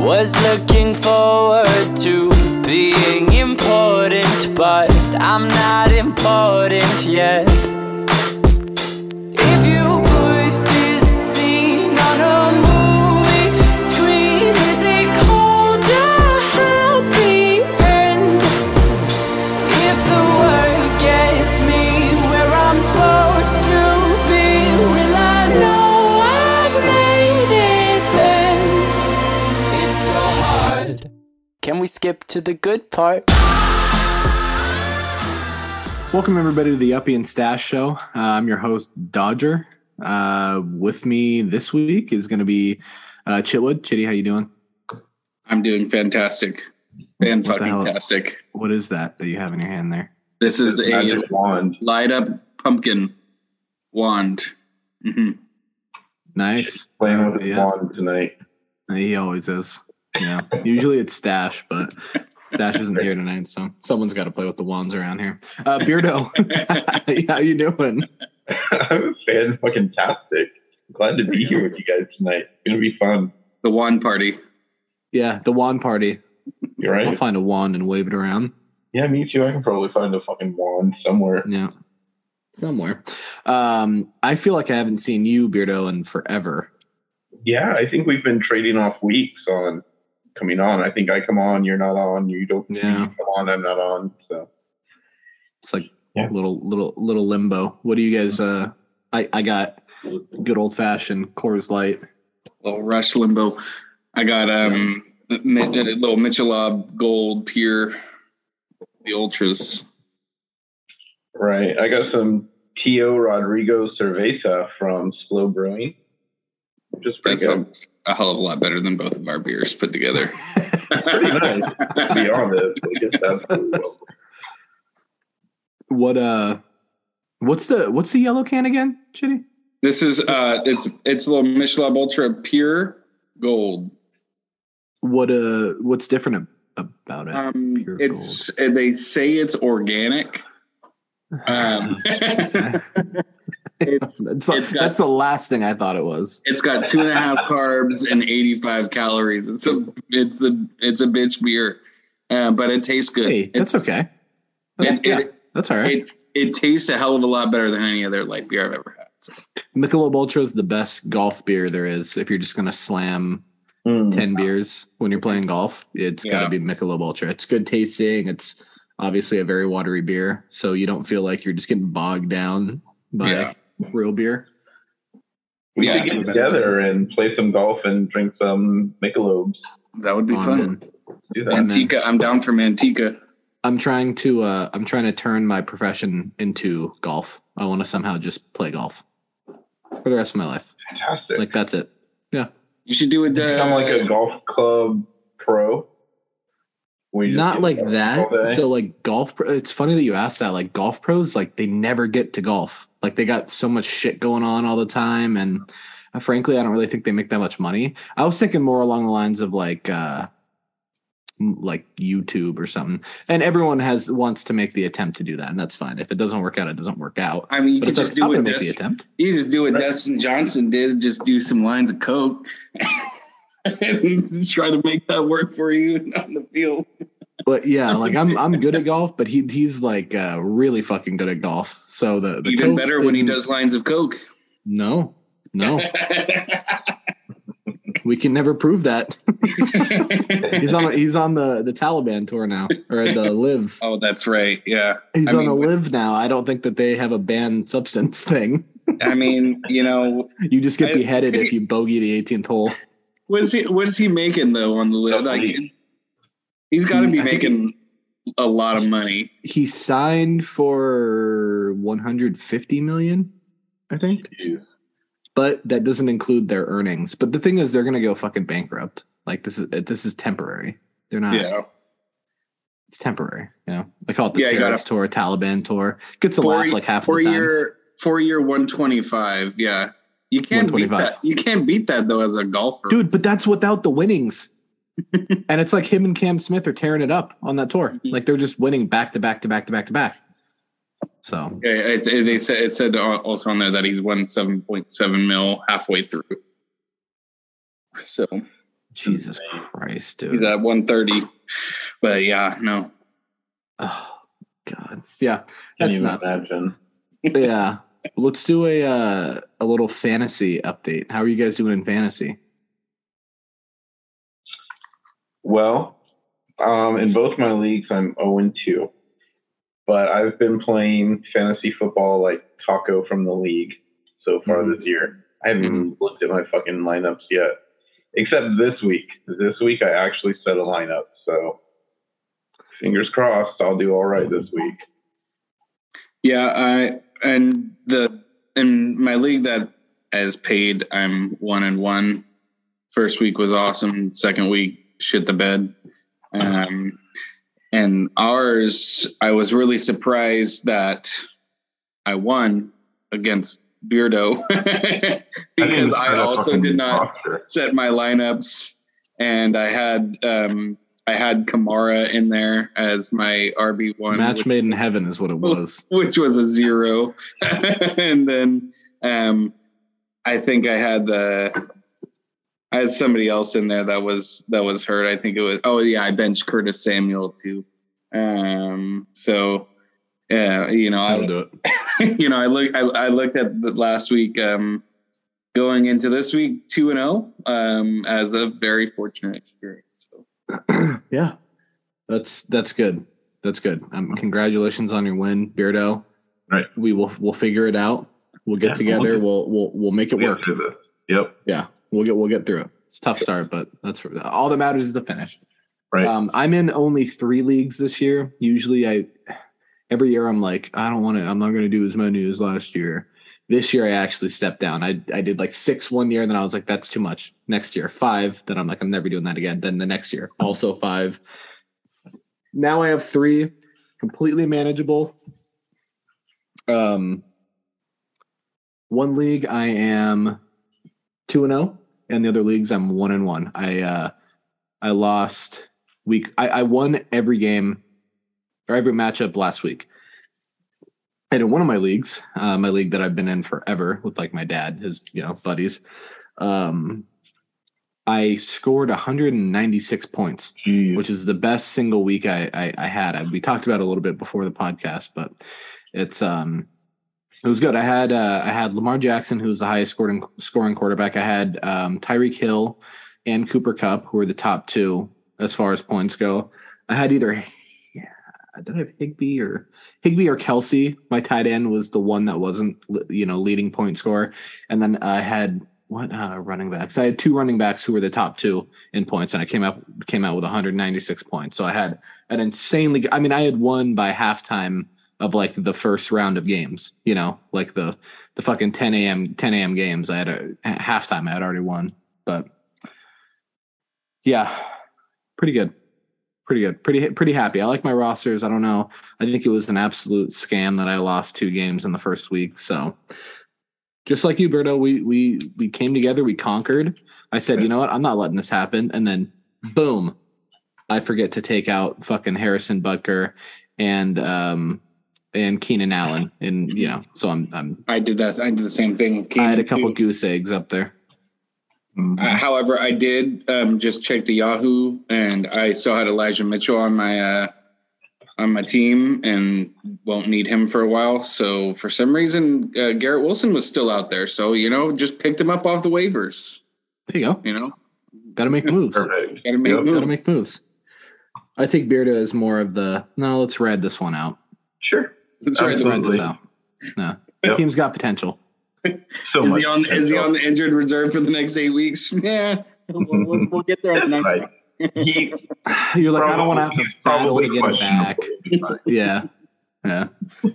Was looking forward to being important, but I'm not important yet. Skip to the good part? Welcome everybody to the Uppy and Stash Show. Uh, I'm your host Dodger. Uh, with me this week is going to be uh, Chitwood. Chitty, how you doing? I'm doing fantastic. Fan What fucking tastic. What is that that you have in your hand there? This is a wand. light up pumpkin wand. hmm Nice. Playing with his Yeah. wand tonight. He always is. Yeah. Usually it's Stash, but Stash isn't here tonight, so someone's got to play with the wands around here. Uh, Beardo, how you doing? I'm fan fucking tastic. Glad to be here with you guys tonight. It's gonna be fun. The wand party. Yeah, the wand party. You're right. I'll find a wand and wave it around. Yeah, me too. I can probably find a fucking wand somewhere. Yeah. Somewhere. Um, I feel like I haven't seen you, Beardo, in forever. Yeah, I think we've been trading off weeks on coming on. I think I come on, you're not on. You don't Yeah. you come on, I'm not on. So It's like Yeah. little little little limbo. What do you guys uh I I got good old fashioned Coors Light. Little rush limbo. I got um mi- a little Michelob Gold Pure, the ultras. right. I got some Tio Rodrigo Cerveza from Slow Brewing. Just pretty That's good. a, a hell of a lot better than both of our beers put together. pretty nice. to be honest. I guess that's cool. what uh what's the what's the yellow can again, Chitty? This is uh it's it's a little Michelob Ultra Pure Gold. What uh what's different about it? Um, Pure it's uh, they say it's organic. Um, it's that's, it's got- that's the last thing I thought it was. it's got two and a half carbs and eighty five calories. It's a it's the it's a bitch beer, uh, but it tastes good. Hey, that's It's- okay. That's, It, yeah, it, that's all right. it it tastes a hell of a lot better than any other light beer I've ever had. So. Michelob Ultra is the best golf beer there is. If you're just gonna slam Mm. 10 beers when you're playing golf, it's got to be Michelob Ultra. It's good tasting. It's obviously a very watery beer, so you don't feel like you're just getting bogged down by Yeah. Real beer. We Yeah. should get together and play some golf and drink some Michelobs. That would be On fun. in. Do that. And then- Manteca, I'm down for Manteca. I'm trying to uh I'm trying to turn my profession into golf. I want to somehow just play golf for the rest of my life. Fantastic. Like that's it. Yeah. You should do it. Become like a Uh, golf club pro. where Not like that. So like golf pro- it's funny that you asked that. Like golf pros like they never get to golf. Like they got so much shit going on all the time and uh, frankly I don't really think they make that much money. I was thinking more along the lines of like uh like YouTube or something. And everyone has wants to make the attempt to do that and that's fine. If it doesn't work out it doesn't work out. I mean, you But could it's just like, do I'm what going to make the attempt. you just do what Dustin Johnson did. Just do some lines of coke and try to make that work for you on the field. But yeah, like I'm I'm good at golf, but he he's like uh, really fucking good at golf. So the, the Even coke better when he does lines of coke. No, no, we can never prove that. he's on the, he's on the the Taliban tour now, or the LIV. oh, that's right. Yeah. He's I on mean, the LIV now. I don't think that they have a banned substance thing. I mean, you know, You just get I- beheaded if you bogey the 18th hole. what's he what's he making though on the LIV? Like, Elite. He's got to He- be I think making a lot of money. He signed for 150 million, I think. Jeez. but that doesn't include their earnings. But the thing is, they're going to go fucking bankrupt. Like this is uh, this is temporary. They're not. Yeah. It's temporary. You know, they call it the Yeah, terrorist tour, Taliban tour. Gets a Four, laugh like half four the time. year four year one twenty five. Yeah. You can't beat that. You can't beat that though as a golfer. Dude, but that's without the winnings. and it's like him and Cam Smith are tearing it up on that tour. Mhm. Like they're just winning back to back to back to back to back. So Yeah, it, it- they said it said also on there that he's won seven point seven mil halfway through. So Jesus insane. Christ, He's dude. at 130. But yeah, no. Oh God. Yeah, Can't that's even nuts. imagine. yeah. Let's do a uh, a little fantasy update. How are you guys doing in fantasy? Well, um, in both my leagues, I'm 0 and 2. But I've been playing fantasy football like Taco from the league so far Mhm. this year. I haven't even looked at my fucking lineups yet, except this week. This week, I actually set a lineup. So fingers crossed, I'll do all right this week. Yeah, I and the in my league that has paid, I'm one and one. First week was awesome. Second week, shit the bed. Um, and ours, I was really surprised that I won against Beardo because I also did not set my lineups, and I had um, I had Kamara in there as my RB one. Match made in heaven is what it was. which was a zero. and then um, I think I had the I had somebody else in there that was that was hurt. I think it was oh yeah, I benched Curtis Samuel too. Um, so yeah, you know, I'll I do it. you know I look I, I looked at the last week um, going into this week two and zero um, as a very fortunate experience. So. yeah, that's that's good. That's good. Um, congratulations on your win, Beardo. Right. We will we'll figure it out. We'll get Yeah, together. we'll We'll we'll we'll make it Get work. Yep. Yeah, we'll get we'll get through it. It's a tough start, but that's all that matters is the finish. Right. Um, I'm in only three leagues this year. Usually, I every year I'm like, I don't want to. I'm not going to do as many as last year. This year, I actually stepped down. I I did like six one year, and then I was like, that's too much. Next year, five. Then I'm like, I'm never doing that again. Then the next year, also five. Now I have three, completely manageable. Um, one league I am two and zero, and the other leagues I'm one and one. I uh, I lost week. I, I won every game or every matchup last week. And in one of my leagues, uh, my league that I've been in forever with like my dad, his you know buddies, um, I scored 196 points Jeez. which is the best single week I, I, I had. I, we talked about it a little bit before the podcast, but it's um it was good. I had uh, I had Lamar Jackson, who was the highest scoring scoring quarterback. I had um, Tyreek Hill and Cooper Kupp, who were the top two as far as points go. I had either yeah, did I have Higbee or Higbee or Kelce? My tight end was the one that wasn't you know leading point scorer, and then I had what uh, running backs? I had two running backs who were the top two in points, and I came up came out with 196 points. So I had an insanely. I mean, I had won by halftime of like the first round of games. You know, like the the fucking 10 a.m. 10 a.m. games. I had a at halftime. I had already won, but yeah, pretty good. Pretty good. Pretty pretty happy. I like my rosters. I don't know. I think it was an absolute scam that I lost two games in the first week. So just like you, Berto, we we we came together, we conquered. I said, you know what, I'm not letting this happen. And then boom, I forget to take out fucking Harrison Butker and um and Keenan Allen. And you know, so I'm I'm I did that. I did the same thing with I had a couple too. goose eggs up there. Mhm. Uh, however, I did um, just check the Yahoo, and I still had Elijah Mitchell on my uh, on my team, and won't need him for a while. So for some reason, uh, Garrett Wilson was still out there. So you know, just picked him up off the waivers. There you go. You know, Gotta make moves. Perfect. gotta make Yep. moves. Gotta make moves. I take Beardo as more of the no, let's ride this one out. Sure. That's right. Let's ride this out. No. Yep. Team's got potential. So Is he on? Is he on the injured reserve for the next eight weeks? Yeah, we'll, we'll, we'll get there. on the That's next right. He You're like, I don't want to have to battle to get it back. Yeah. Yeah.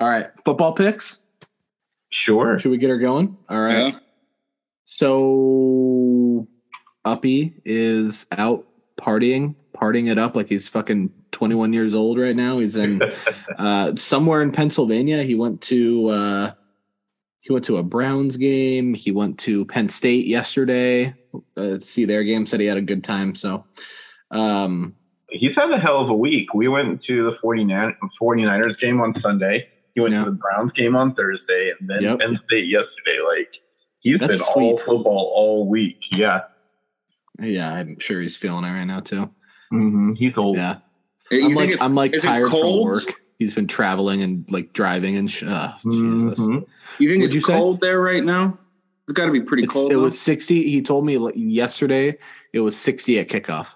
All right. Football picks. Sure. Should we get her going? All right. Yeah. So Uppy is out partying, partying it up like he's fucking 21 years old right now. He's in uh, somewhere in Pennsylvania. He went to uh, he went to a Browns game. He went to Penn State yesterday. Uh, see their game. Said he had a good time. So um, He's had a hell of a week. We went to the 49, 49ers game on Sunday. He went Yeah. to the Browns game on Thursday and then Yep. Penn State yesterday. Like He's That's been all sweet. football all week. Yeah. Yeah, I'm sure he's feeling it right now too. Hmm He's old. Yeah, You I'm think like I'm like tired from work. He's been traveling and like driving and sh- uh, Jesus. Mhm. You think What'd it's you say? cold there right now? It's got to be pretty It's, cold. it though. was 60. He told me like, yesterday it was 60 at kickoff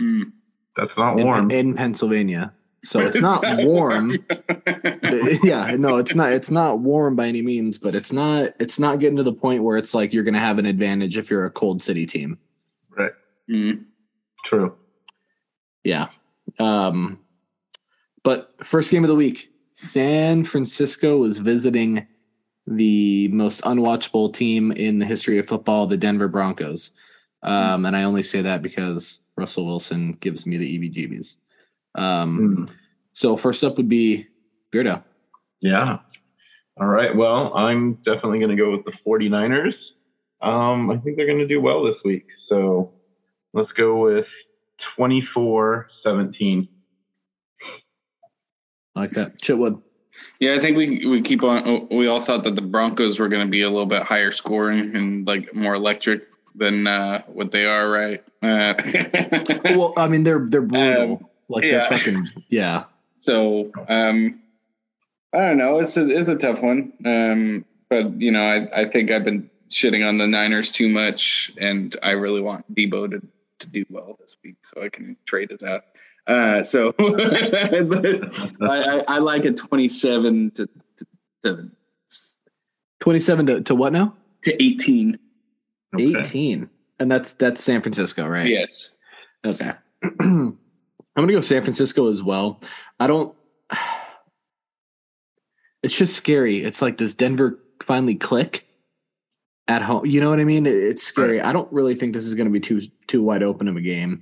Mm. That's not in, warm. in Pennsylvania. So it's not warm. yeah, no, it's not. It's not warm by any means, but it's not. It's not getting to the point where it's like you're going to have an advantage if you're a cold city team. right. Mm. True. Yeah. Um, but first game of the week, San Francisco was visiting the most unwatchable team in the history of football, the Denver Broncos. Um, and I only say that because Russell Wilson gives me the EBGBs. Um, Mm. so first up would be Beardo. Yeah. All right. Well, I'm definitely going to go with the 49ers. Um, I think they're going to do well this week. So let's go with 24 17. I like that. Chitwood. Yeah, I think we we keep on. oh, We all thought that the Broncos were going to be a little bit higher scoring and like more electric than uh, what they are, right? Uh, Well, I mean, they're they're brutal. Um, like yeah. they're fucking yeah. so um, I don't know. It's a it's a tough one. Um, but you know, I I think I've been shitting on the Niners too much, and I really want Deebo to to do well this week so I can trade his ass. Uh, so I, I, I like a twenty-seven to to, to, Twenty seven to, to what now? to eighteen. Okay. 18. And that's that's San Francisco, right? Yes. Okay. I'm gonna go San Francisco as well. I don't it's just scary. It's like does Denver finally click at home? You know what I mean? It's scary. I don't really think this is gonna be too too wide open of a game.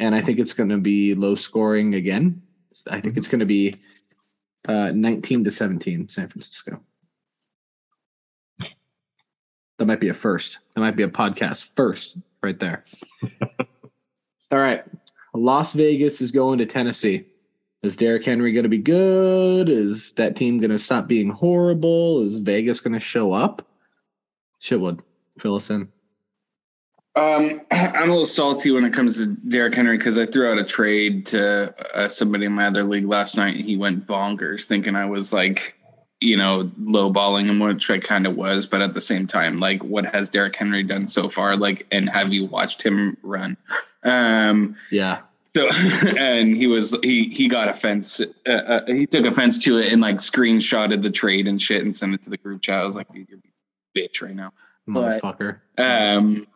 And I think it's gonna be low scoring again. I think it's gonna be uh 19 to 17, San Francisco. That might be a first. That might be a podcast first right there. All right. Las Vegas is going to Tennessee. Is Derrick Henry going to be good? Is that team going to stop being horrible? Is Vegas going to show up? Chitwood, fill us in. Um, I'm a little salty when it comes to Derrick Henry because I threw out a trade to uh, somebody in my other league last night and he went bonkers thinking I was like, you know, lowballing him, which I kind of was. But at the same time, like, what has Derrick Henry done so far? Like, and have you watched him run? Um, Yeah. so, and he was he he got offense. Uh, uh, he took offense to it and like screenshotted the trade and shit and sent it to the group chat. I was like, dude, you're bitch right now. But- Motherfucker. Um,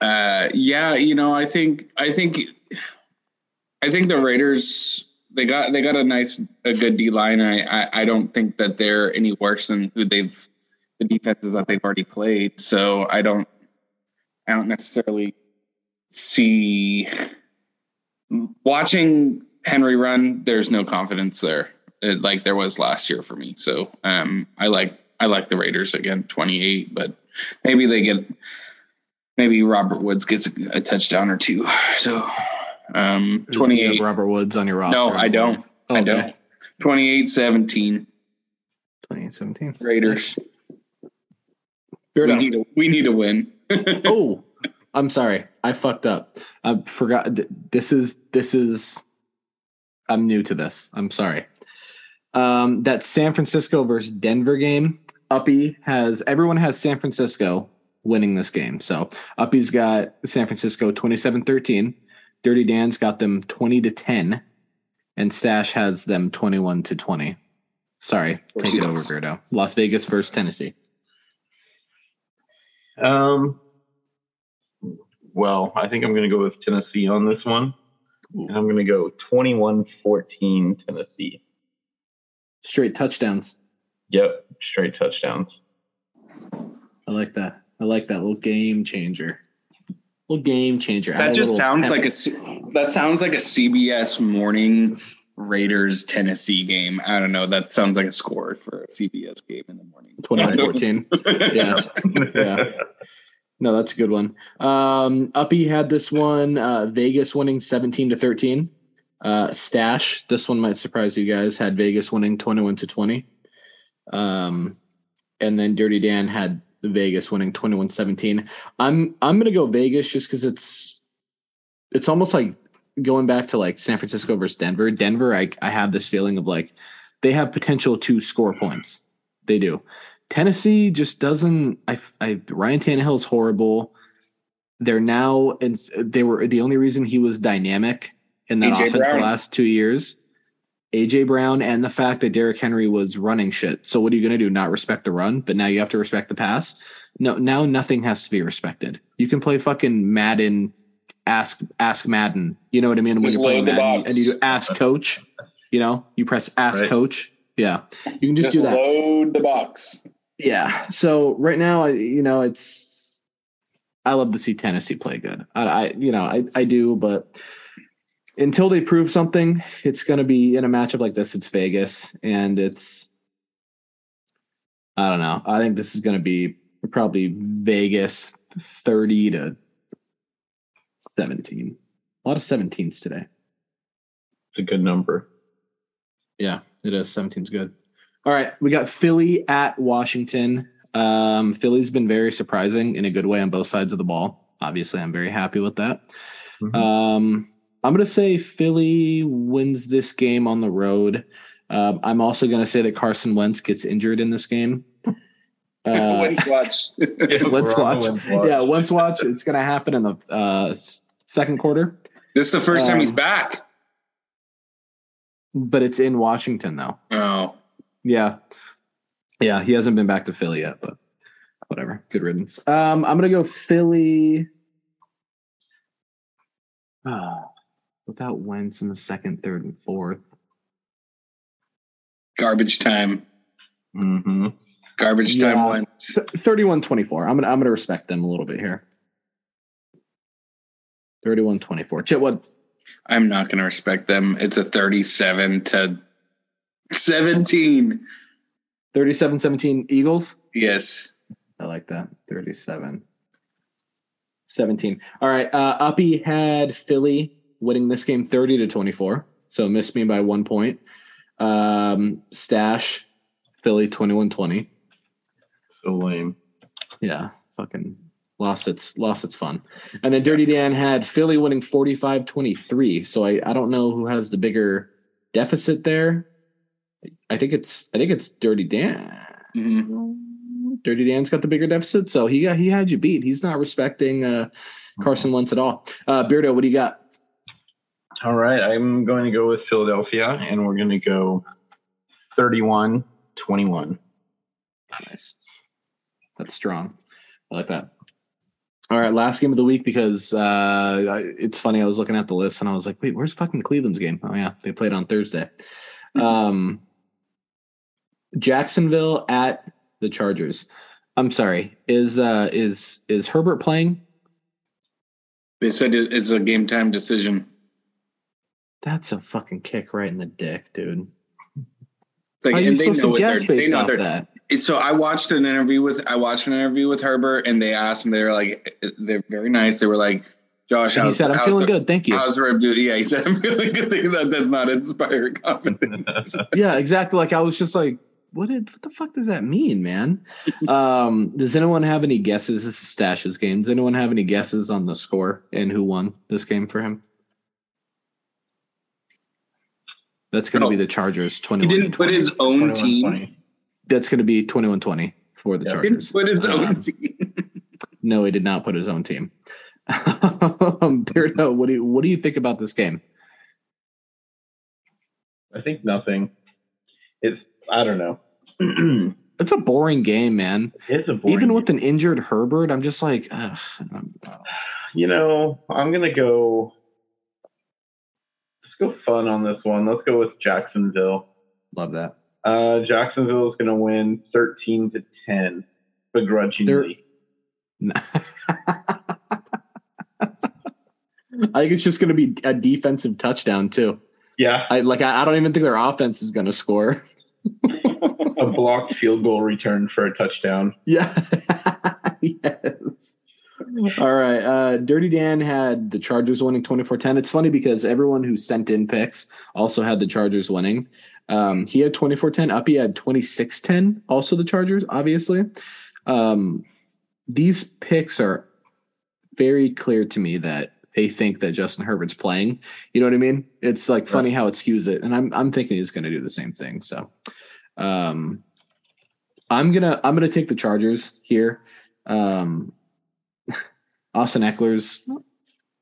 uh, yeah, you know, I think, I think, I think the Raiders they got they got a nice a good D line. I, I I don't think that they're any worse than who they've the defenses that they've already played. So I don't I don't necessarily see watching Henry run. There's no confidence there, uh, like there was last year for me. So um, I like I like the Raiders again, 28, but maybe they get maybe Robert Woods gets a, a touchdown or two. So um, Do you have 28. Robert Woods on your roster. No, I don't. I don't. 28 17 2017. Raiders. We need, a, we need a win. oh, I'm sorry. I fucked up. I forgot. th- This is this is. I'm new to this. I'm sorry. Um, that San Francisco versus Denver game. Uppy has everyone has San Francisco winning this game. So Uppy's got San Francisco 27-13. Dirty Dan's got them 20 to 10. And Stash has them 21 to 20. Sorry. Take it over, Yes. Beardo. Las Vegas versus Tennessee. Um, well, I think I'm going to go with Tennessee on this one. And I'm going to go 21 14 Tennessee. Straight touchdowns. Yep, straight touchdowns. I like that. I like that little game changer. Little game changer. That just little sounds like a C- that sounds like a CBS morning Raiders Tennessee game. I don't know. That sounds like a score for a CBS game in the morning. 21 Yeah. Yeah. No, that's a good one. Um, Uppy had this one. Uh, Vegas winning 17 to 13. Uh, Stash, this one might surprise you guys, had Vegas winning 21 to 20. Um, and then Dirty Dan had Vegas winning 21-17. I'm I'm gonna go Vegas just because it's it's almost like going back to like San Francisco versus Denver. Denver, I I have this feeling of like they have potential to score points. They do. Tennessee just doesn't. I, I Ryan Tannehill's horrible. They're now and they were the only reason he was dynamic in that A.J. offense the last two years. AJ Brown and the fact that Derrick Henry was running shit. So what are you going to do? Not respect the run, but now you have to respect the pass. No, now nothing has to be respected. You can play fucking Madden. Ask ask Madden. You know what I mean? When Just you're playing Madden, and you do ask coach. You know, you press ask Right. coach. Yeah, you can just, Just do that. load the box. Yeah. So right now, I you know, it's I love to see Tennessee play good. I, I you know, I I do, but until they prove something, it's going to be in a matchup like this. It's Vegas, and it's I don't know. I think this is going to be probably Vegas thirty to seventeen. A lot of 17s today. It's a good number. Yeah, it is. 17's good. All right, we got Philly at Washington. Um, Philly's been very surprising in a good way on both sides of the ball. Obviously, I'm very happy with that. Mhm. Um, I'm going to say Philly wins this game on the road. Um, I'm also going to say that Carson Wentz gets injured in this game. Uh, Wentz watch. Yeah, Let's we're on watch. watch. yeah, Wentz watch. It's going to happen in the uh, second quarter, this is the first time he's Um, back. but it's in Washington though. Oh, Yeah. Yeah, he hasn't been back to Philly yet, but whatever. Good riddance. Um, I'm gonna go Philly. Ah, without Wentz in the second, third, and fourth. garbage time. Mhm. Garbage time Yeah. wins. 31-24. I'm gonna I'm gonna respect them a little bit here. 31-24. Chit, what I'm not going to respect them. It's a 37 to 17. 37-17 Eagles? Yes. I like that. 37. 17. All right. Uh Uppy had Philly winning this game 30 to 24. So missed me by one point. Um Stash, Philly 21-20. So lame. Yeah. Fucking lost its lost its fun. And then Dirty Dan had Philly winning 45-23. So I, I don't know who has the bigger deficit there. I think it's I think it's Dirty Dan. Mhm. Dirty Dan's got the bigger deficit, so he got he had you beat. He's not respecting uh, Carson Wentz at all. Uh, Beardo, what do you got? All right. I'm going to go with Philadelphia, and we're going to go 31 21. Nice, that's strong. I like that. All right, last game of the week because uh, it's funny. I was looking at the list and I was like, "Wait, where's fucking Cleveland's game?" Oh yeah, they played on Thursday. Um, Jacksonville at the Chargers. I'm sorry. Is uh is is Herbert playing? They said it's a game time decision. That's a fucking kick right in the dick, dude. It's like, How are you and they supposed know to what they're, guess based off that? so I watched an interview with I watched an interview with Herbert and they asked him they were like they're very nice they were like Josh And he said, "I'm feeling the, good, thank you." how's the rib do yeah he said I'm feeling good that does not inspire confidence Yeah, exactly. Like I was just like, what did what the fuck does that mean, man? um, does anyone have any guesses? This is Stash's game. Does anyone have any guesses on the score and who won this game for him? That's going to No. be the Chargers. he didn't put his own team 20. That's going to be 21-20 for the Yeah. he didn't Chargers. put his Um, own team No, he did not put his own team. Beardo, what do you what do you think about this game? I think nothing. It's, I don't know. It's a boring game, man. it's a boring Even with an injured Herbert, I'm just like, ugh, I'm- you know, I'm gonna go. Let's go fun on this one. Let's go with Jacksonville. love that. Uh, Jacksonville is gonna win 13 to 10, begrudgingly. I think it's just going to be a defensive touchdown too. yeah, I like. I, I don't even think their offense is going to score. a blocked field goal return for a touchdown. Yeah. yes. All right. Uh, Dirty Dan had the Chargers winning 24-10. It's funny because everyone who sent in picks also had the Chargers winning. Um, he had 24-10. Uppy had 26-10. Also the Chargers, obviously. Um, these picks are very clear to me that they think that Justin Herbert's playing. You know what I mean? It's like funny how it skews it, and I'm I'm thinking he's going to do the same thing. So, um, I'm gonna I'm gonna take the Chargers here. Um, Austin Ekeler's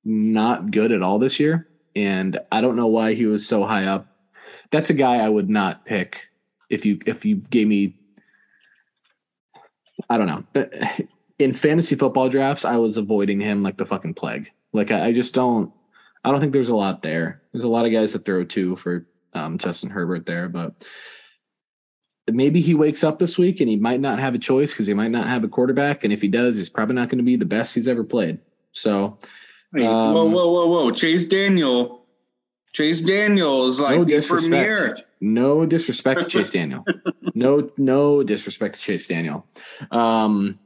not good at all this year, and I don't know why he was so high up. That's a guy I would not pick if you if you gave me. I don't know. In fantasy football drafts, I was avoiding him like the fucking plague. Like I, I just don't. I don't think there's a lot there. There's a lot of guys that throw two for um, Justin Herbert there, but maybe he wakes up this week and he might not have a choice because he might not have a quarterback, and if he does, he's probably not going to be the best he's ever played. So Um, whoa, whoa, whoa, whoa! Chase Daniel, Chase Daniel is like no the premier. No disrespect to Chase Daniel. No, no disrespect to Chase Daniel. Um,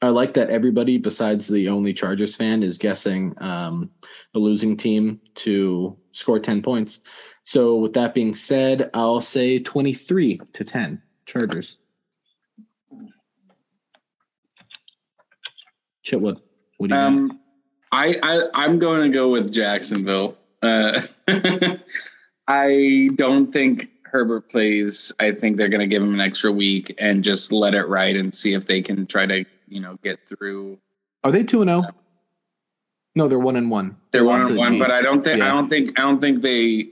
I like that everybody besides the only Chargers fan is guessing um, the losing team to score 10 points. So with that being said, I'll say 23 to 10 Chargers. Shit, what, do you? Um, I, I I'm going to go with Jacksonville. Uh, I don't think Herbert plays. I think they're going to give him an extra week and just let it ride and see if they can try to you know get through. Are they 2 and 0? No, they're 1 and 1. They're one lost to on the one, but I don't think I don't think I don't think they.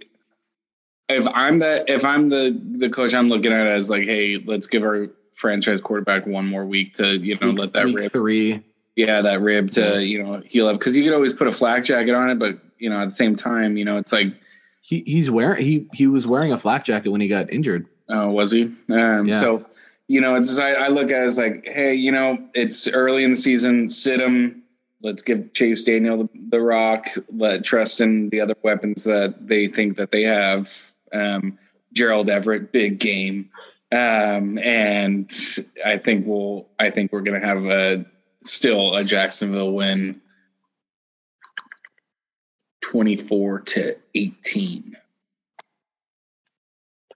If I'm the if I'm the the coach, I'm looking at it as like, hey, let's give our franchise quarterback one more week to you know Week- let that rib, three. yeah, that rib to Yeah. you know heal up because you could always put a flak jacket on it, but you know at the same time, you know it's like, He he's wearing he he was wearing a flak jacket when he got injured. oh, was he? Um, Yeah. So you know, it's just, I, I look at it as like, hey, you know, it's early in the season, sit him. Let's give Chase Daniel the, the rock. Let trust in the other weapons that they think that they have. Um, Gerald Everett, big game, um, and I think we'll. I think we're gonna have a still a Jacksonville win, twenty four to eighteen.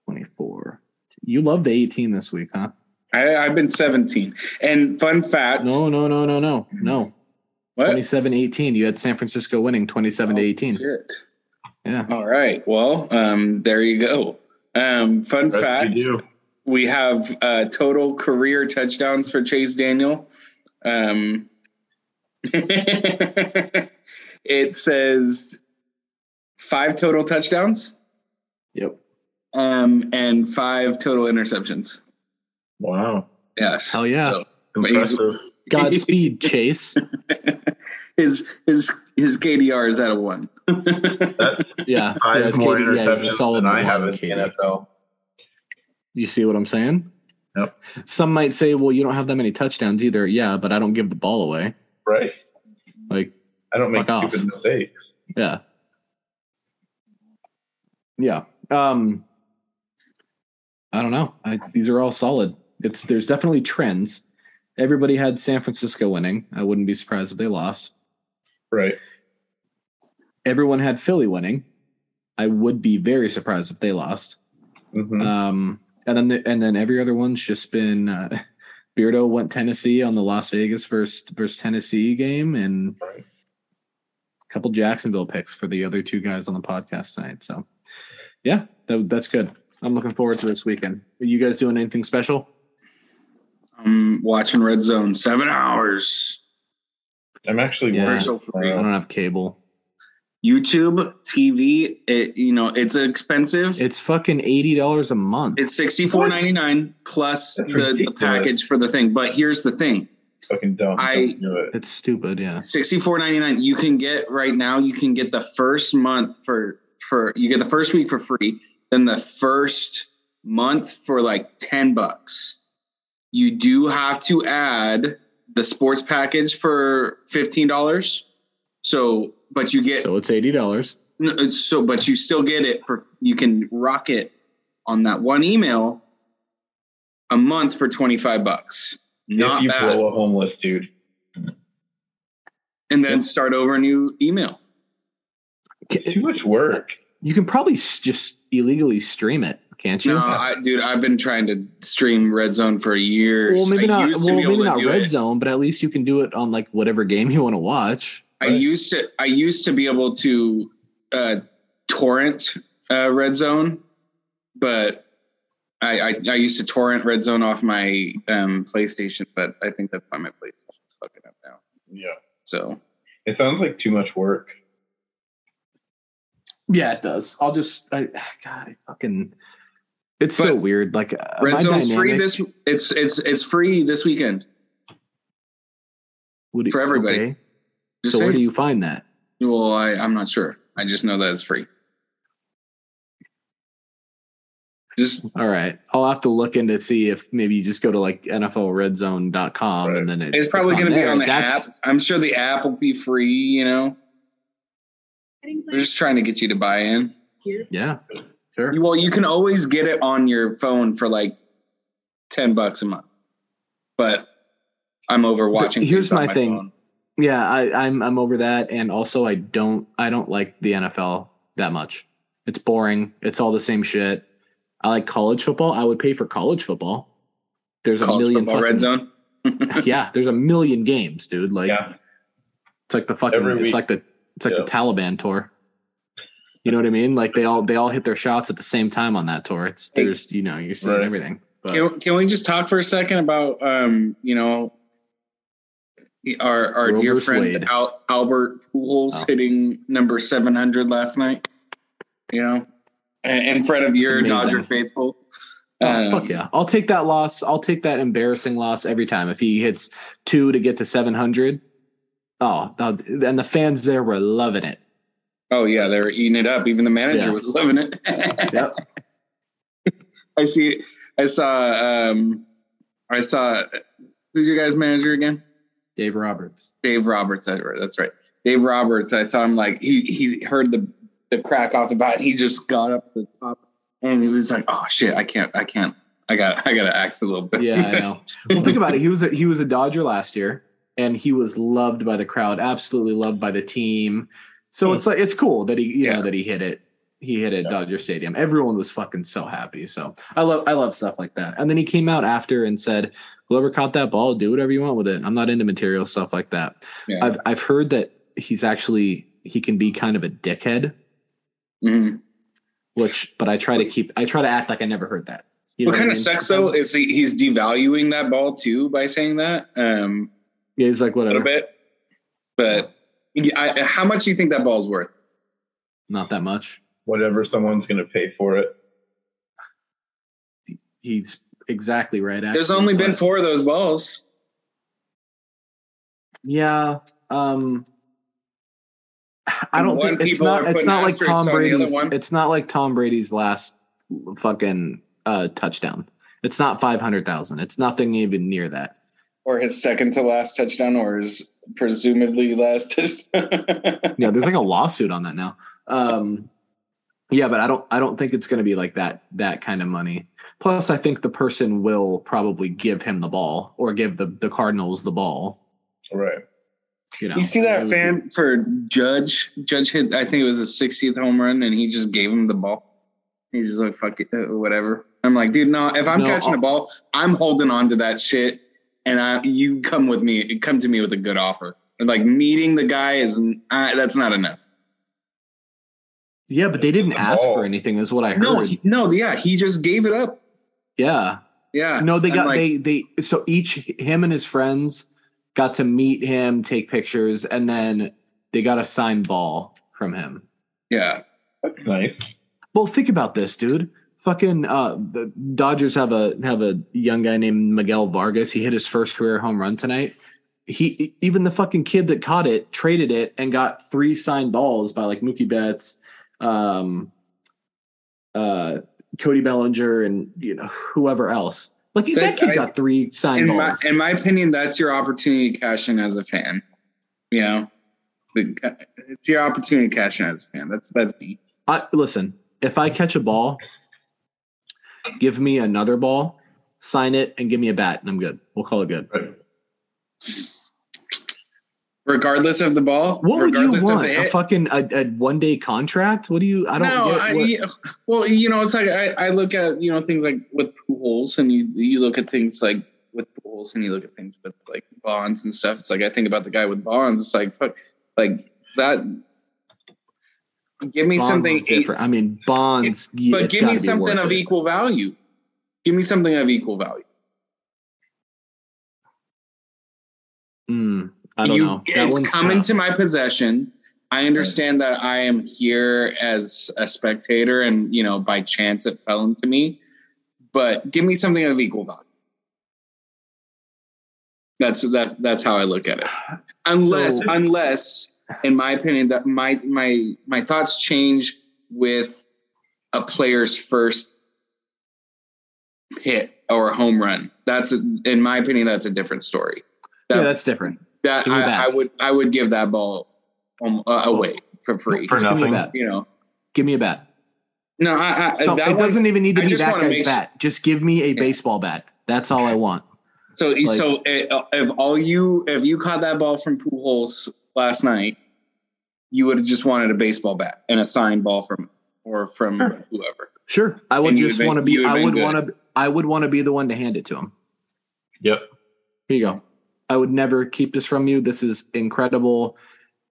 24. You love the 18 this week, huh? I, I've been seventeen. And fun fact, No, no, no, no, no. No. what? 27 18. You had San Francisco winning 27 to Oh, 18. Shit. Yeah. All right. Well, um, there you go. Um, fun Rest fact: we we have uh, total career touchdowns for Chase Daniel. Um, it says five total touchdowns Yep. um, and five total interceptions. Wow. Yes. Hell yeah. So, Impressive. Godspeed, Chase. his his his KDR is at a one. Yeah. Five yeah, it's more KD, yeah, he's a interceptions solid than I have in the KD. NFL. You see what I'm saying? Yep. Some might say, well, you don't have that many touchdowns either. Yeah, but I don't give the ball away. Right. Like, I don't make off. stupid mistakes. yeah. Yeah. Um I don't know. I, these are all solid. It's there's definitely trends. Everybody had San Francisco winning. I wouldn't be surprised if they lost. Right. Everyone had Philly winning. I would be very surprised if they lost. hmm Um, and then the, and then every other one's just been uh, Beardo went Tennessee on the Las Vegas versus versus Tennessee game, and Right. a couple Jacksonville picks for the other two guys on the podcast tonight. So, yeah, that, that's good. I'm looking forward to this weekend. Are you guys doing anything special? I'm watching Red Zone seven hours. I'm actually Yeah. worried. Commercial free. I don't have cable. YouTube TV, it you know it's expensive. It's fucking eighty dollars a month. It's sixty four ninety nine plus That's the, the package for the thing. But here's the thing: fucking dumb. I- Don't do it. it's stupid. Yeah. sixty four ninety nine. You can get right now. You can get the first month for for you get the first week for free. Then the first month for like ten bucks. You do have to add the sports package for fifteen dollars. So, but you get So it's eighty dollars. So, but you still get it for you can rock it on that one email a month for twenty five bucks. Not if you bad, blow a homeless dude. and then start over a new email. Too much work. You can probably just illegally stream it, Can't you? No, I, dude, I've been trying to stream Red Zone for years. well, maybe I not. Well, maybe not red it. zone, but at least you can do it on like whatever game you want to watch. I used to. I used to be able to uh, torrent uh, Red Zone, but I, I I used to torrent Red Zone off my um, PlayStation. But I think that's why my PlayStation's fucking up now. Yeah. So It sounds like too much work. Yeah, it does. I'll just, I, God, I fucking. It's so weird. Like uh, Red my Zone's free this. It's it's it's free this weekend. Would it- for everybody. okay. Just So where do you find that? well, I I'm not sure. I just know that it's free. Just All right, I'll have to look into see if maybe you just go to like NFLRedZone.com Right. and then it, it's probably going to be on the That's- app. I'm sure the app will be free. You know, they're just trying to get you to buy in. Yeah, sure. Well, you can always get it on your phone for like ten bucks a month, but I'm over watching. here's things on my thing. phone. Yeah, I, I'm I'm over that, and also I don't I don't like the NFL that much. It's boring. It's all the same shit. I like college football. I would pay for college football. There's a million football red fucking- zone. yeah, there's a million games, dude. Like yeah. it's like the fucking Every it's week. like the it's like Yeah. the Taliban tour. You know what I mean? Like they all they all hit their shots at the same time on that tour. It's there's you know you're seeing Right. everything. But Can, can we just talk for a second about um, you know our our dear friend Al, Albert Pujols Oh. hitting number seven hundred last night? You know, in front of your. Dodger faithful. Oh, Um, fuck yeah. I'll take that loss. I'll take that embarrassing loss every time. If he hits two to get to 700, oh, oh, and the fans there were loving it. Oh yeah, they were eating it up. Even the manager Yeah. was loving it. Yep. I see. I saw. Um, I saw. Who's your guys' manager again? Dave Roberts. Dave Roberts. That's right. That's right. Dave Roberts. I saw him like he he heard the the crack off the bat. And he just got up to the top and he was like, "Oh shit, I can't. I can't. I got. I got to act a little bit." Yeah, I know. well, think about it. He was a, he was a Dodger last year, and he was loved by the crowd, absolutely loved by the team. So Hmm. it's like it's cool that he you Yeah. know that he hit it. He hit it Yeah. Dodger Stadium. Everyone was fucking so happy. So I love I love stuff like that. And then he came out after and said, "Whoever caught that ball, do whatever you want with it. I'm not into material stuff like that." Yeah. I've I've heard that he's actually he can be kind of a dickhead, Mhm. which but I try to keep I try to act like I never heard that. You What kind I of mean? sucks though is he, he's devaluing that ball too by saying that um, Yeah, he's like whatever a bit. But I, how much do you think that ball's worth? not that much. Whatever someone's going to pay for it. He's exactly right. There's only been four of those balls. Yeah. Um I don't think it's not it's not like Tom on the other Brady's it's not like Tom Brady's last fucking uh touchdown. It's not 500,000. It's nothing even near that. Or his second to last touchdown, or his presumably last touchdown. Yeah, there's like a lawsuit on that now. Um yeah, but I don't I don't think it's going to be like that that kind of money. Plus I think the person will probably give him the ball or give the the Cardinals the ball, Right. you know. You see that fan for Judge? Judge hit, I think it was his 60th home run, and he just gave him the ball. He's just like, fuck it, uh, whatever. I'm like, dude, no, if I'm No, catching I'll- a ball, I'm holding on to that shit. And I, you come with me, come to me with a good offer. And like meeting the guy is, uh, that's not enough. Yeah, but they didn't The ask ball. for anything is what I heard. No, he- no, yeah, he just gave it up. yeah. Yeah. No, they I'm got like, they they so each him and his friends got to meet him, take pictures, and then they got a signed ball from him. Yeah. That's nice. Well, think about this, dude. Fucking uh the Dodgers have a have a young guy named Miguel Vargas. He hit his first career home run tonight. He even the fucking kid that caught it traded it and got three signed balls by like Mookie Betts, um, uh, Cody Bellinger, and you know whoever else. Like that That- kid I- got three signed In my, balls. in my opinion, that's your opportunity to cash in as a fan. You know, the, it's your opportunity to cash in as a fan. That's, that's me. I listen, if I catch a ball, give me another ball, sign it, and give me a bat, and I'm good. We'll call it good. Right. regardless of the ball. What would you want? A fucking a, a one day contract? What do you? I don't no, get. I, what- yeah, well, you know, it's like I, I look at you know things like with Pujols, and you you look at things like with Pujols, and you look at things with like bonds and stuff. It's like I think about the guy with bonds. It's like fuck, like that. Give me Bonds something, different. I mean, bonds. yeah, but give me something of it. equal value. Give me something of equal value. Mm, I don't you, know. That It's one's come into my possession. I understand that I am here as a spectator, and you know, by chance it fell into me. But give me something of equal value. That's that. That's how I look at it. Unless, So- unless, in my opinion, that my my my thoughts change with a player's first hit or a home run. That's a, in my opinion, that's a different story. That, yeah, that's different. that I. I would I would give that ball um, uh, away for free. For Just give me a nothing. bat. You know, Give me a bat. no, I, I So that it one- doesn't even need to I be just that guy's make bat. Just give me a baseball bat. That's all I want. So like- so uh, if all you if you caught that ball from Pujols last night, you would have just wanted a baseball bat and a signed ball from or from Sure. whoever. Sure, I would just want to be. I would want to. I would want to be the one to hand it to him. Yep. Here you go. I would never keep this from you. This is incredible.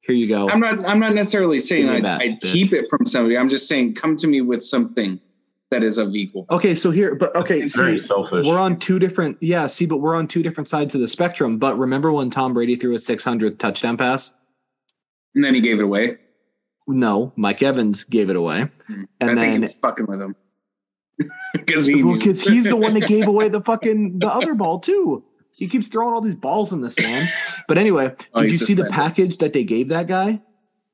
Here you go. I'm not I'm not necessarily saying I that, I'd keep it from somebody. I'm just saying come to me with something that is of equal. Okay, so here, but okay, It's see, we're on two different. Yeah, see, but we're on two different sides of the spectrum. But remember when Tom Brady threw a 600 touchdown pass? And then he gave it away. No, Mike Evans gave it away, Hmm. and I think he then was fucking with him. Because he knew. because he's the one that gave away the fucking the other ball too. He keeps throwing all these balls in this man. But anyway, Oh, did you he's see the package that they gave that guy?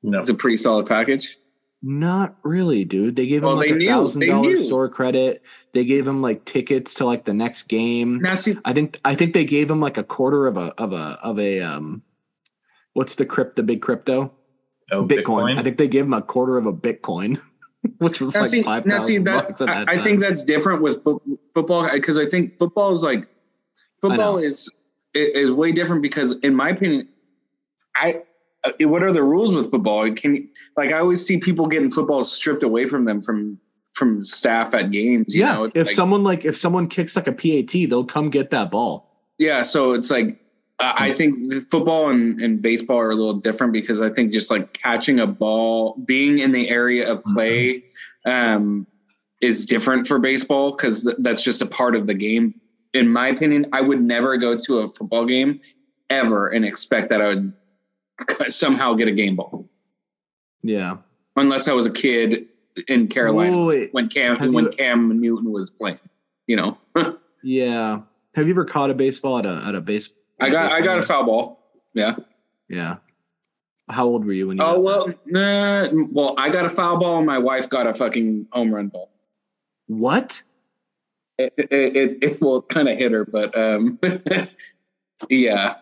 no. It's a pretty solid package. Not really, dude. They gave him like a thousand dollar store credit. They gave him like tickets to like the next game. Now see, I think I think they gave him like a quarter of a of a of a um what's the crypt the big crypto? Oh, Bitcoin. I think they gave him a quarter of a Bitcoin, which was now like see, five that, I, that I think that's different with fo- football because I think football is like football is is way different because in my opinion, I what are the rules with football? Can like I always see people getting football stripped away from them from from staff at games. You yeah, know? If like- someone like if someone kicks like a PAT, they'll come get that ball. Yeah, so it's like uh, I think football and, and baseball are a little different because I think just like catching a ball, being in the area of play, um, is different for baseball because th- that's just a part of the game. In my opinion, I would never go to a football game ever and expect that I would somehow get a game ball Yeah. unless I was a kid in Carolina when Cam Have when you- Cam Newton was playing. You know, Yeah. Have you ever caught a baseball at a at a base? I got I got a foul ball. Yeah. Yeah. How old were you when you? Oh well, nah, well, I got a foul ball, and my wife got a fucking home run ball. what? It it, it, it will kind of hit her, but um, yeah.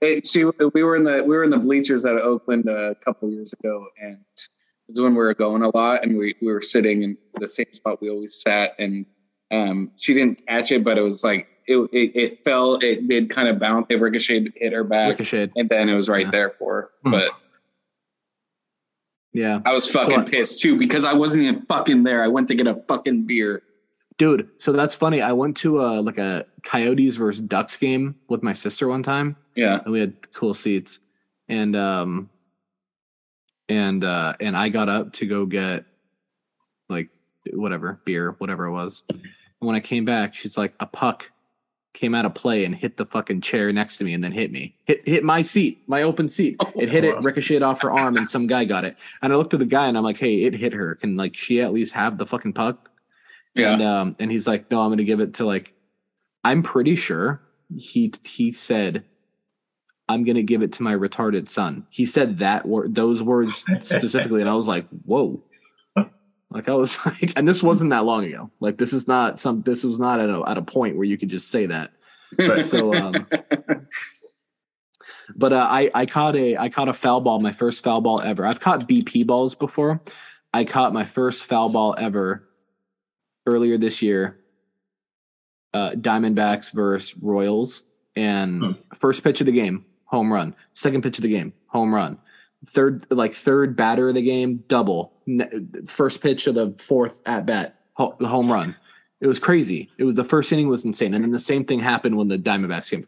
It, she we were in the we were in the bleachers at Oakland a couple years ago, and it was when we were going a lot, and we we were sitting in the same spot we always sat, and um, she didn't catch it, but it was like it it, it fell, it did kind of bounce, it ricocheted, hit her back, Ricocheted. and then it was right Yeah. there for her, Hmm. but. Yeah. I was fucking So- pissed too because I wasn't even fucking there. I went to get a fucking beer. Dude, so that's funny. I went to a like a Coyotes versus Ducks game with my sister one time. Yeah. and we had cool seats. And um and uh and i got up to go get like whatever beer whatever it was. And when i came back she's like a puck came out of play and hit the fucking chair next to me and then hit me. Hit hit my seat my open seat. It hit it ricocheted off her arm and some guy got it. And i looked at the guy and i'm like hey it hit her. Can like she at least have the fucking puck? Yeah. and um and he's like no i'm gonna give it to like i'm pretty sure he he said i'm gonna give it to my retarded son he said that word those words specifically and i was like whoa like i was like and this wasn't that long ago like this is not some this was not at a, at a point where you could just say that Right. so um but uh, I I caught a I caught a foul ball, my first foul ball ever. I've caught BP balls before. I caught my first foul ball ever earlier this year. Uh, Diamondbacks versus Royals, and Hmm. first pitch of the game, home run. Second pitch of the game, home run. Third, like third batter of the game, double. First pitch of the fourth at bat, ho- home run. It was crazy. It was the first inning was insane, and then the same thing happened when the Diamondbacks came.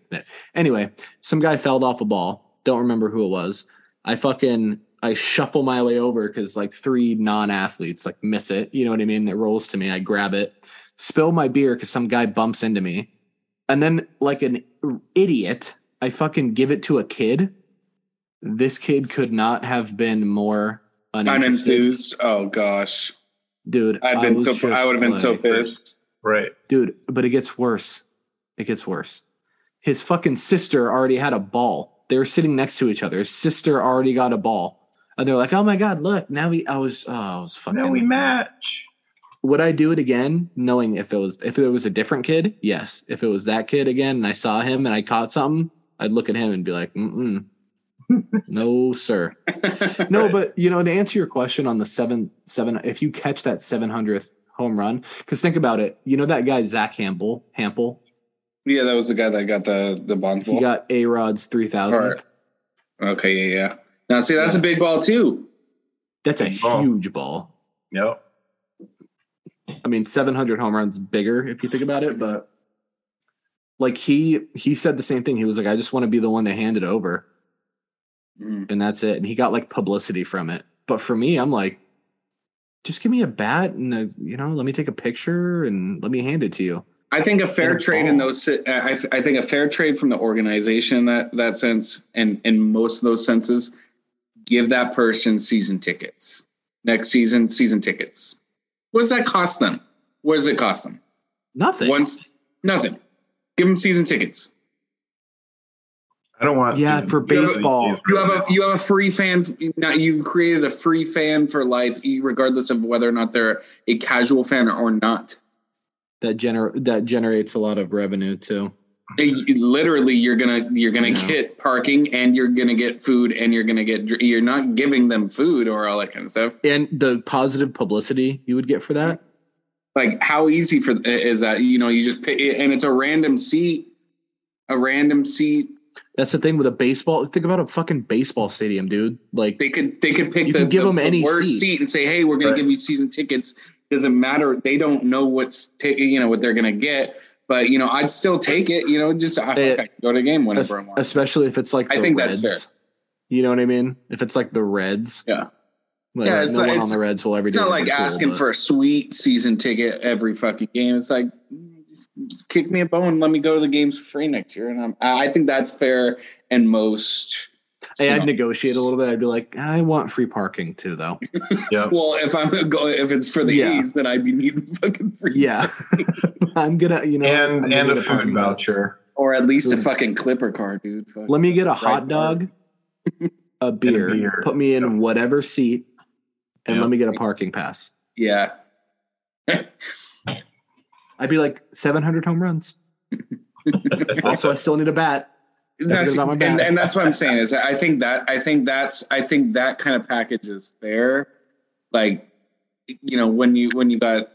Anyway, some guy fell off a ball. Don't remember who it was. I fucking I shuffle my way over because like three non-athletes like miss it. You know what I mean? It rolls to me. I grab it, spill my beer because some guy bumps into me, and then like an idiot, I fucking give it to a kid. This kid could not have been more uninterested, Unenthused. Oh gosh, dude. I'd I been so. I would have been so pissed. Right. dude. But it gets worse. It gets worse. His fucking sister already had a ball. They were sitting next to each other. His sister already got a ball, and they're like, "Oh my god, look! Now we." I was. Oh, I was fucking. Now we match. Would I do it again, knowing if it was if it was a different kid? Yes. If it was that kid again, and I saw him and I caught something, I'd look at him and be like, Mm-mm. "No, sir." No, Right. but you know, to answer your question on the seven seven, if you catch that seven hundredth home run, because think about it, you know that guy Zach Hample, Hample, yeah, that was the guy that got the the bonds he got A Rod's three thousand. Alright. okay, yeah, yeah. Now see, that's a big ball too. That's a Big ball. huge ball. Yep. I mean, 700 home runs bigger if you think about it, but like he he said the same thing. He was like, I just want to be the one to hand it over, Mm. and that's it. And he got like publicity from it. But for me, I'm like, just give me a bat and a, you know, let me take a picture and let me hand it to you. I think a fair And a trade in those. I, I think a fair trade from the organization in that that sense, and in most of those senses, give that person season tickets next season. Season tickets. What does that cost them? What does it cost them? Nothing. Once nothing. Give them season tickets. I don't want. Yeah, for You have baseball. You have a you have a free fan. Now you've created a free fan for life, regardless of whether or not they're a casual fan or not. that gener that generates a lot of revenue too. It- literally you're gonna you're gonna Yeah. get parking and you're gonna get food and you're gonna get you're not giving them food or all that kind of stuff And the positive publicity you would get for that. Like how easy for is that you know you just pay and it's a random seat a random seat That's the thing with a baseball. Think about a fucking baseball stadium, dude. Like they could they could pick You the, can give the- them the any worst seats. seat and say hey we're gonna Right. give you season tickets doesn't matter they don't know what's ta- you know what they're gonna get but you know i'd still take it you know just I, Eh, I go to a game es- whenever i want especially if it's like I the think that's fair. You know what I mean? If it's like the Reds. Yeah. Like, Yeah, it's no not- one on it's- the Reds will ever It's do not like anything cool, asking but- for a sweet season ticket every fucking game. It's like kick me a bone, let me go to the games for free next year, and I'm, I I think that's fair and most. Hey, I'd negotiate a little bit. I'd be like, I want free parking too, though. Yep. Well, if I'm going, if it's for the Yeah. A's, then I'd be needing fucking free, Yeah, I'm gonna, you know, I'm and and a food parking voucher. or at least a fucking Clipper card, dude. Fuck. Let me get a hot dog, a beer, beer. put me in whatever seat, and Yeah. let me get a parking pass. Yeah, I'd be like 700 home runs. also, I still need a bat. that's, my and, and that's what I'm saying is I think that I think that's I think that kind of package is fair. Like, you know, when you when you got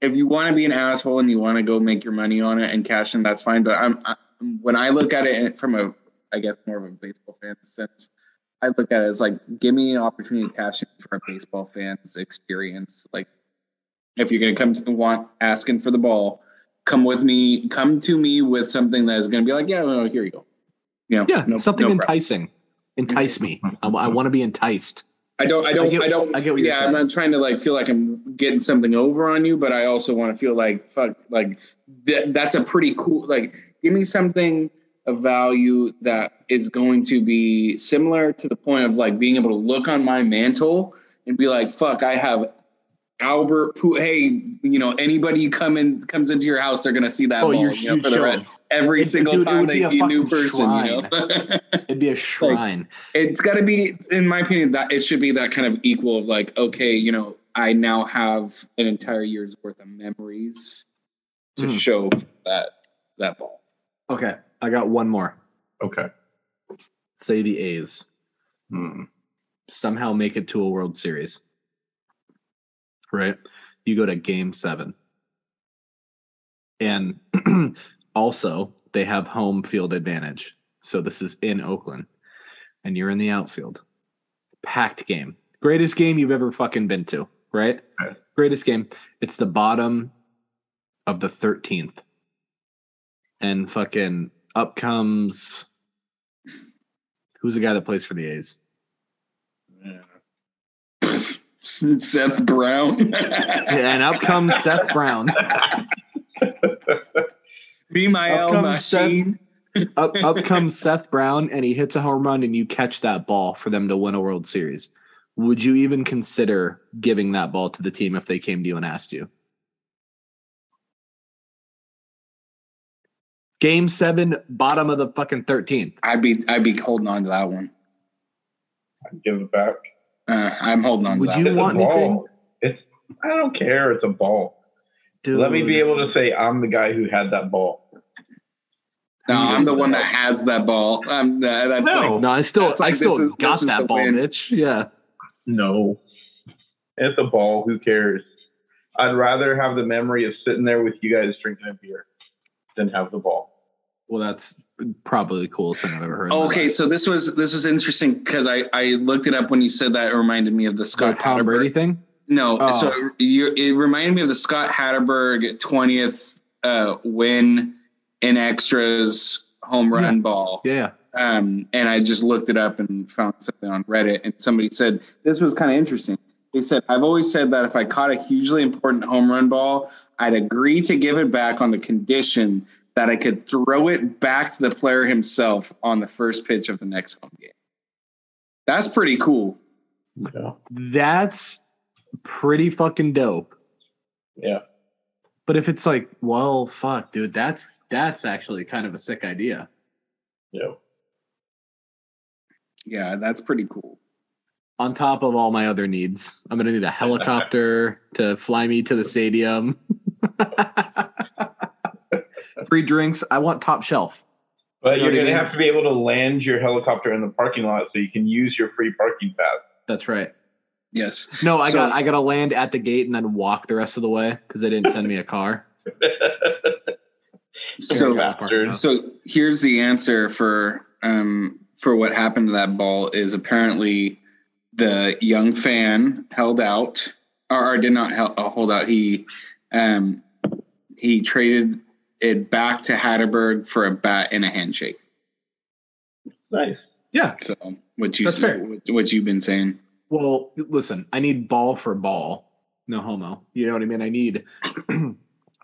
if you want to be an asshole and you want to go make your money on it and cash in, that's fine. But I'm, i when I look at it from a I guess more of a baseball fan sense, I look at it as like give me an opportunity to cash in for a baseball fan's experience. Like, if you're gonna come to want asking for the ball, come with me. Come to me with something that is gonna be like, yeah, no, here you go. You know, Yeah, no- something no problem. enticing. Entice me. I, want to be enticed. I don't. I don't. I, get- don't. I get what you're yeah, saying. I'm not trying to like feel like I'm getting something over on you, but I also want to feel like fuck. Like that. That's a pretty cool. Like, give me something of value that is going to be similar to the point of like being able to look on my mantle and be like, fuck, I have Albert. Who? Hey, you know, anybody come in comes into your house, they're gonna see that. Oh, ball, you know, for the rest, every It- single dude, time they be a see a new person. You know. It'd be a shrine. it's got to be in my opinion that it should be that kind of equal of like okay you know i now have an entire year's worth of memories to Mhm. show that that ball okay, I got one more. Okay. Say the A's Hmm. somehow make it to a World Series. Right? You go to game seven. And Also, they have home field advantage. So this is in Oakland, and you're in the outfield. Packed game. Greatest game you've ever fucking been to, right? Right. Greatest game. It's the bottom of the 13th. And fucking up comes who's the guy that plays for the A's? Seth Brown. And up comes Seth Brown. Be my Up L comes Seth- machine. Up up comes Seth Brown and he hits a home run and you catch that ball for them to win a World Series. Would you even consider giving that ball to the team if they came to you and asked you? Game seven, bottom of the fucking 13th. I'd be I'd be holding on to that one. I'd give it back. Uh, I'm holding on to Would that. you It's want ball. anything? It's I don't care. It's a ball. Dude, Let me be able to say I'm the guy who had that ball. No, I'm the one that has that ball. I'm that, that's No. like No, I still That's I still is- got that ball, win. bitch. Yeah. No, it's a ball. Who cares? I'd rather have the memory of sitting there with you guys drinking a beer than have the ball. Well, that's probably the coolest thing I've ever heard. okay. So this was this was interesting because I I looked it up when you said that. It reminded me of the the Scott Tom Hatteberg- Brady thing. No, Oh. so you, it reminded me of the Scott Hatteberg 20th uh, win in extras home run ball. Yeah. Um, and I just looked it up and found something on Reddit, and somebody said this was kind of interesting. They said, I've always said that if I caught a hugely important home run ball, I'd agree to give it back on the condition that I could throw it back to the player himself on the first pitch of the next home game. That's pretty cool. Yeah, That's pretty fucking dope. yeah. But if it's like, well, fuck, dude, that's that's actually kind of a sick idea. yeah. Yeah, that's pretty cool. On top of all my other needs, I'm gonna need a helicopter to fly me to the stadium. Free drinks. I want top shelf. But You know you're what I going to have to be able to land your helicopter in the parking lot so you can use your free parking pass. That's right. Yes. No, I So- got I got to land at the gate and then walk the rest of the way because they didn't send me a car. So, Bastard. so here's the answer for um for what happened to that ball is apparently the young fan held out or, or did not hel- uh, hold out. He um he traded it back to Hatteberg for a bat and a handshake. nice. Yeah. So what you That's fair. what, what you've been saying. Well, listen, I need ball for ball. No homo. You know what I mean? I need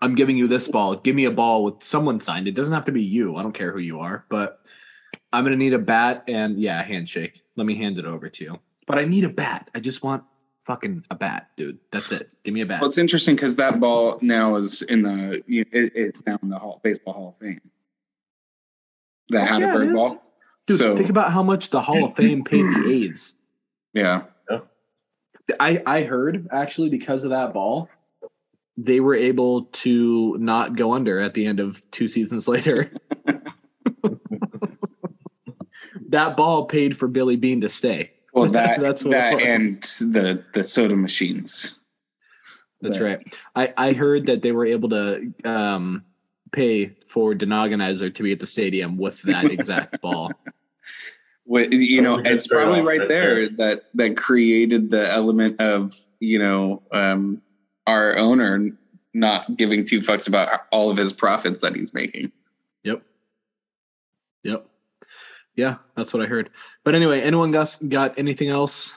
I'm giving you this ball. Give me a ball with someone signed. It doesn't have to be you. I don't care who you are, but I'm gonna need a bat and yeah, a handshake. Let me hand it over to you. But I need a bat. I just want fucking a bat, dude. That's it. Give me a bat. Well, it's interesting because that ball now is in the you know, it, it's now in the hall, baseball Hall of Fame. The Fuck yeah, Hatteberg is. ball. Dude, so- think about how much the Hall of Fame paid the A's. Yeah. I, I heard actually because of that ball, they were able to not go under at the end of two seasons later. that ball paid for Billy Beane to stay. Well, that That's what that and the the soda machines. That's Right. right. I, I heard that they were able to um, pay for Denogonizer to be at the stadium with that exact ball. What you know, That was a good it's probably right right there that that created the element of you know um, our owner not giving two fucks about all of his profits that he's making. Yep. Yep. Yeah, that's what I heard. But anyway, anyone got got anything else?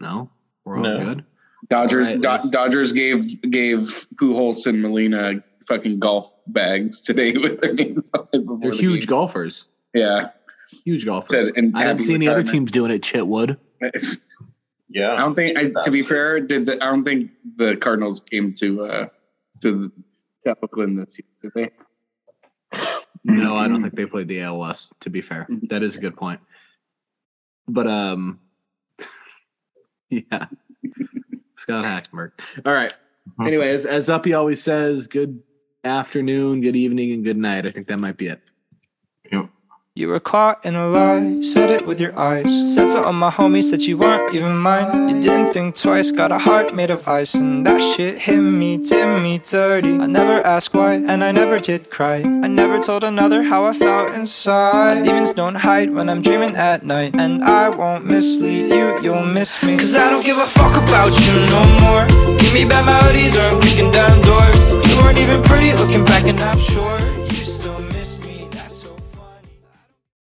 No, we're all No. good. Dodgers All right, Do- Dodgers gave gave Pujols and Molina fucking golf bags today with their names on it before They're the huge game. golfers. Yeah, Huge golfers. Said in I didn't happy see any other teams doing it. Chitwood. Yeah, I don't think. I, to be fair, did the, I don't think the Cardinals came to uh to to Oakland this year, did they? No, I don't think they played the AL West. To be fair, Mhm. that is a good point. But um, yeah, Scott Hackberg. All right. Mhm. Anyway, as as Uppy always says, good afternoon, good evening, and good night. I think that might be it. Yep. You were caught in a lie, said it with your eyes. Said to all my homies that you weren't even mine. You didn't think twice, got a heart made of ice. And that shit hit me, did me dirty. I never asked why, and I never did cry. I never told another how I felt inside. My demons don't hide when I'm dreaming at night. And I won't mislead you, you'll miss me. Cause I don't give a fuck about you no more. Give me bad melodies or I'm kicking down doors. You weren't even pretty looking back, and I'm sure.